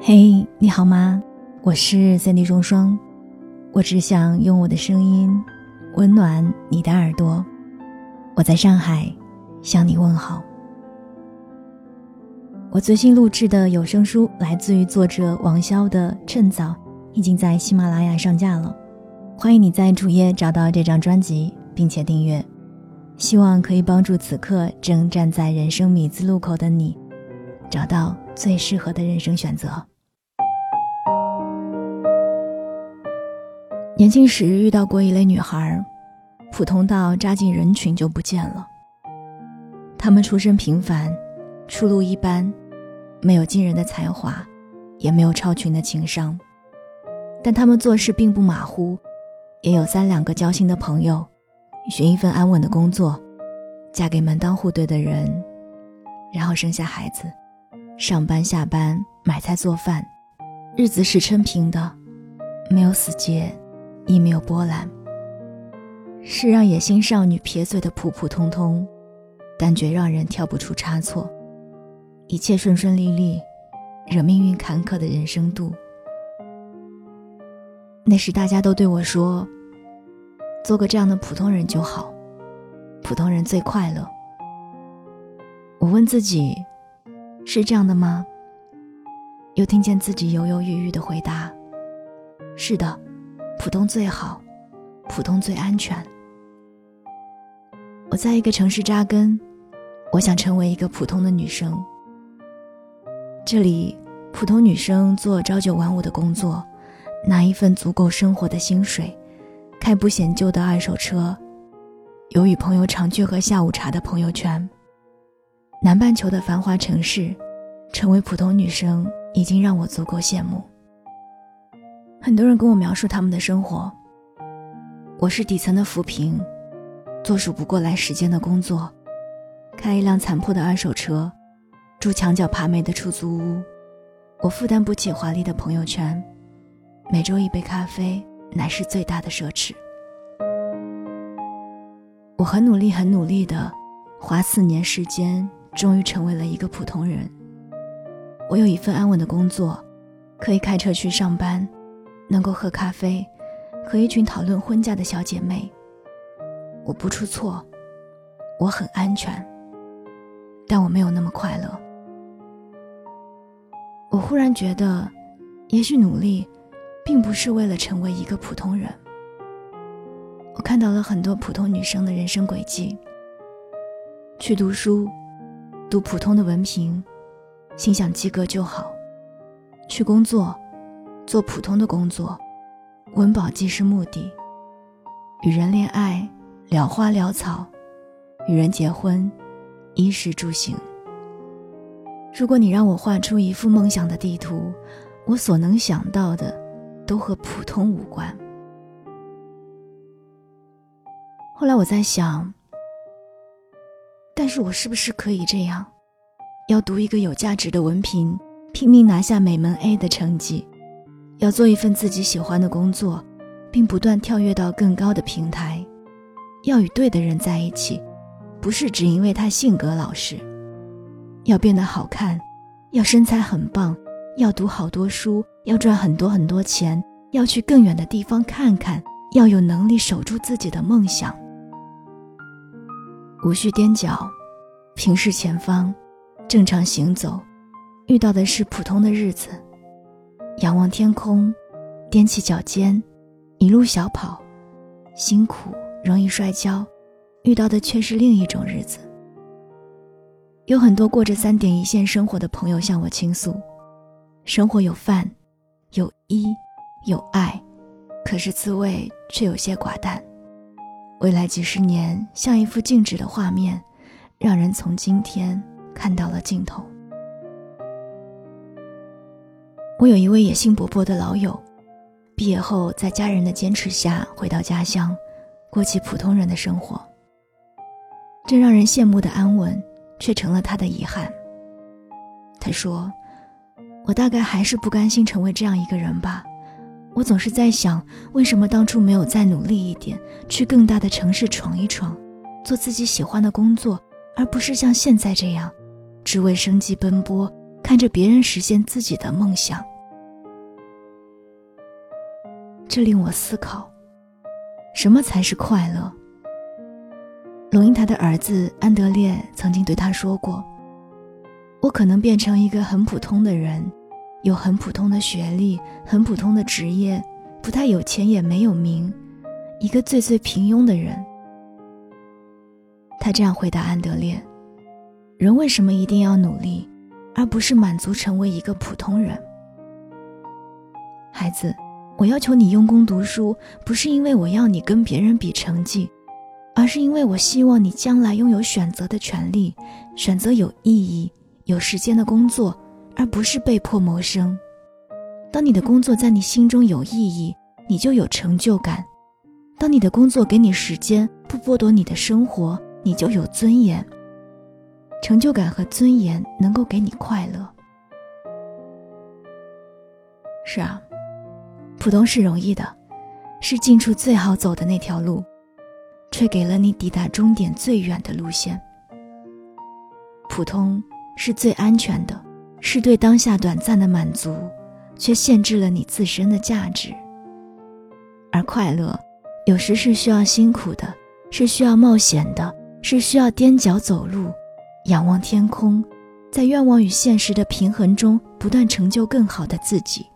嘿，你好吗？我是三 D 双双，我只想用我的声音温暖你的耳朵。我在上海向你问好。我最新录制的有声书来自于作者王潇的《趁早》，已经在喜马拉雅上架了。欢迎你在主页找到这张专辑，并且订阅。希望可以帮助此刻正站在人生米字路口的你，找到最适合的人生选择。年轻时遇到过一类女孩，普通到扎进人群就不见了。她们出身平凡，出路一般，没有惊人的才华，也没有超群的情商，但她们做事并不马虎，也有三两个交心的朋友，寻一份安稳的工作，嫁给门当户对的人，然后生下孩子，上班下班买菜做饭，日子是撑平的，没有死结。亦没有波澜，是让野心少女撇嘴的普普通通，但绝让人挑不出差错，一切顺顺利利，惹命运坎坷的人生度。那时大家都对我说：“做个这样的普通人就好，普通人最快乐。”我问自己：“是这样的吗？”又听见自己犹犹豫豫的回答：“是的。”普通最好，普通最安全。我在一个城市扎根，我想成为一个普通的女生。这里，普通女生做朝九晚五的工作，拿一份足够生活的薪水，开不显旧的二手车，有与朋友常去喝下午茶的朋友圈。南半球的繁华城市，成为普通女生已经让我足够羡慕。很多人跟我描述他们的生活。我是底层的扶贫，做数不过来时间的工作，开一辆残破的二手车，住墙角爬煤的出租屋。我负担不起华丽的朋友圈，每周一杯咖啡乃是最大的奢侈。我很努力，很努力的，花四年时间，终于成为了一个普通人。我有一份安稳的工作，可以开车去上班。能够喝咖啡，和一群讨论婚嫁的小姐妹。我不出错，我很安全，但我没有那么快乐。我忽然觉得，也许努力，并不是为了成为一个普通人。我看到了很多普通女生的人生轨迹：去读书，读普通的文凭，心想及格就好；去工作。做普通的工作，温饱即是目的；与人恋爱，聊花聊草；与人结婚，衣食住行。如果你让我画出一幅梦想的地图，我所能想到的，都和普通无关。后来我在想，但是我是不是可以这样，要读一个有价值的文凭，拼命拿下每门 A 的成绩？要做一份自己喜欢的工作，并不断跳跃到更高的平台。要与对的人在一起，不是只因为他性格老实。要变得好看，要身材很棒，要读好多书，要赚很多很多钱，要去更远的地方看看，要有能力守住自己的梦想。无需踮脚，平视前方，正常行走，遇到的是普通的日子。仰望天空，踮起脚尖，一路小跑，辛苦容易摔跤，遇到的却是另一种日子。有很多过着三点一线生活的朋友向我倾诉，生活有饭，有衣，有爱，可是滋味却有些寡淡。未来几十年像一幅静止的画面，让人从今天看到了尽头。我有一位野心勃勃的老友，毕业后在家人的坚持下回到家乡，过起普通人的生活。这让人羡慕的安稳，却成了他的遗憾。他说：“我大概还是不甘心成为这样一个人吧。我总是在想，为什么当初没有再努力一点，去更大的城市闯一闯，做自己喜欢的工作，而不是像现在这样，只为生计奔波。”看着别人实现自己的梦想。这令我思考，什么才是快乐？龙应台的儿子安德烈曾经对他说过：“我可能变成一个很普通的人，有很普通的学历，很普通的职业，不太有钱也没有名，一个最最平庸的人。”他这样回答安德烈。人为什么一定要努力，而不是满足成为一个普通人？孩子，我要求你用功读书，不是因为我要你跟别人比成绩，而是因为我希望你将来拥有选择的权利，选择有意义、有时间的工作，而不是被迫谋生。当你的工作在你心中有意义，你就有成就感；当你的工作给你时间，不剥夺你的生活，你就有尊严。成就感和尊严能够给你快乐。是啊，普通是容易的，是近处最好走的那条路，却给了你抵达终点最远的路线。普通是最安全的，是对当下短暂的满足，却限制了你自身的价值。而快乐，有时是需要辛苦的，是需要冒险的，是需要踮脚走路。仰望天空，在愿望与现实的平衡中，不断成就更好的自己。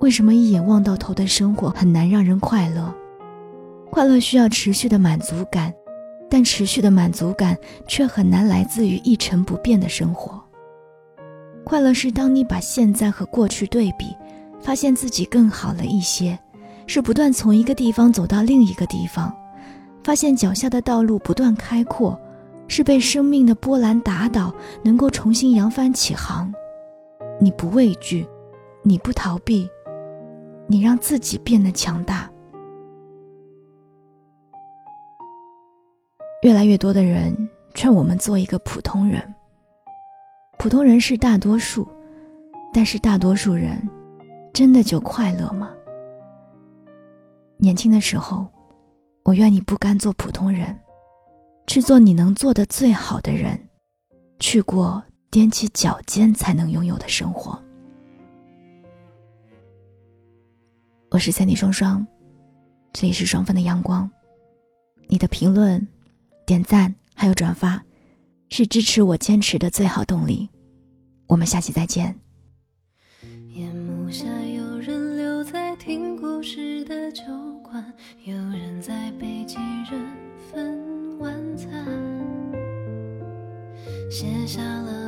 为什么一眼望到头的生活很难让人快乐？快乐需要持续的满足感，但持续的满足感却很难来自于一成不变的生活。快乐是当你把现在和过去对比，发现自己更好了一些，是不断从一个地方走到另一个地方，发现脚下的道路不断开阔。是被生命的波澜打倒，能够重新扬帆起航。你不畏惧，你不逃避，你让自己变得强大。越来越多的人劝我们做一个普通人。普通人是大多数，但是大多数人真的就快乐吗？年轻的时候，我愿你不甘做普通人。去做你能做的最好的人，去过踮起脚尖才能拥有的生活。我是三弟双双，这里是双份的阳光。你的评论、点赞还有转发，是支持我坚持的最好动力。我们下期再见。夜幕下有人留在听故事的酒馆，有人在北极人。分晚餐，写下了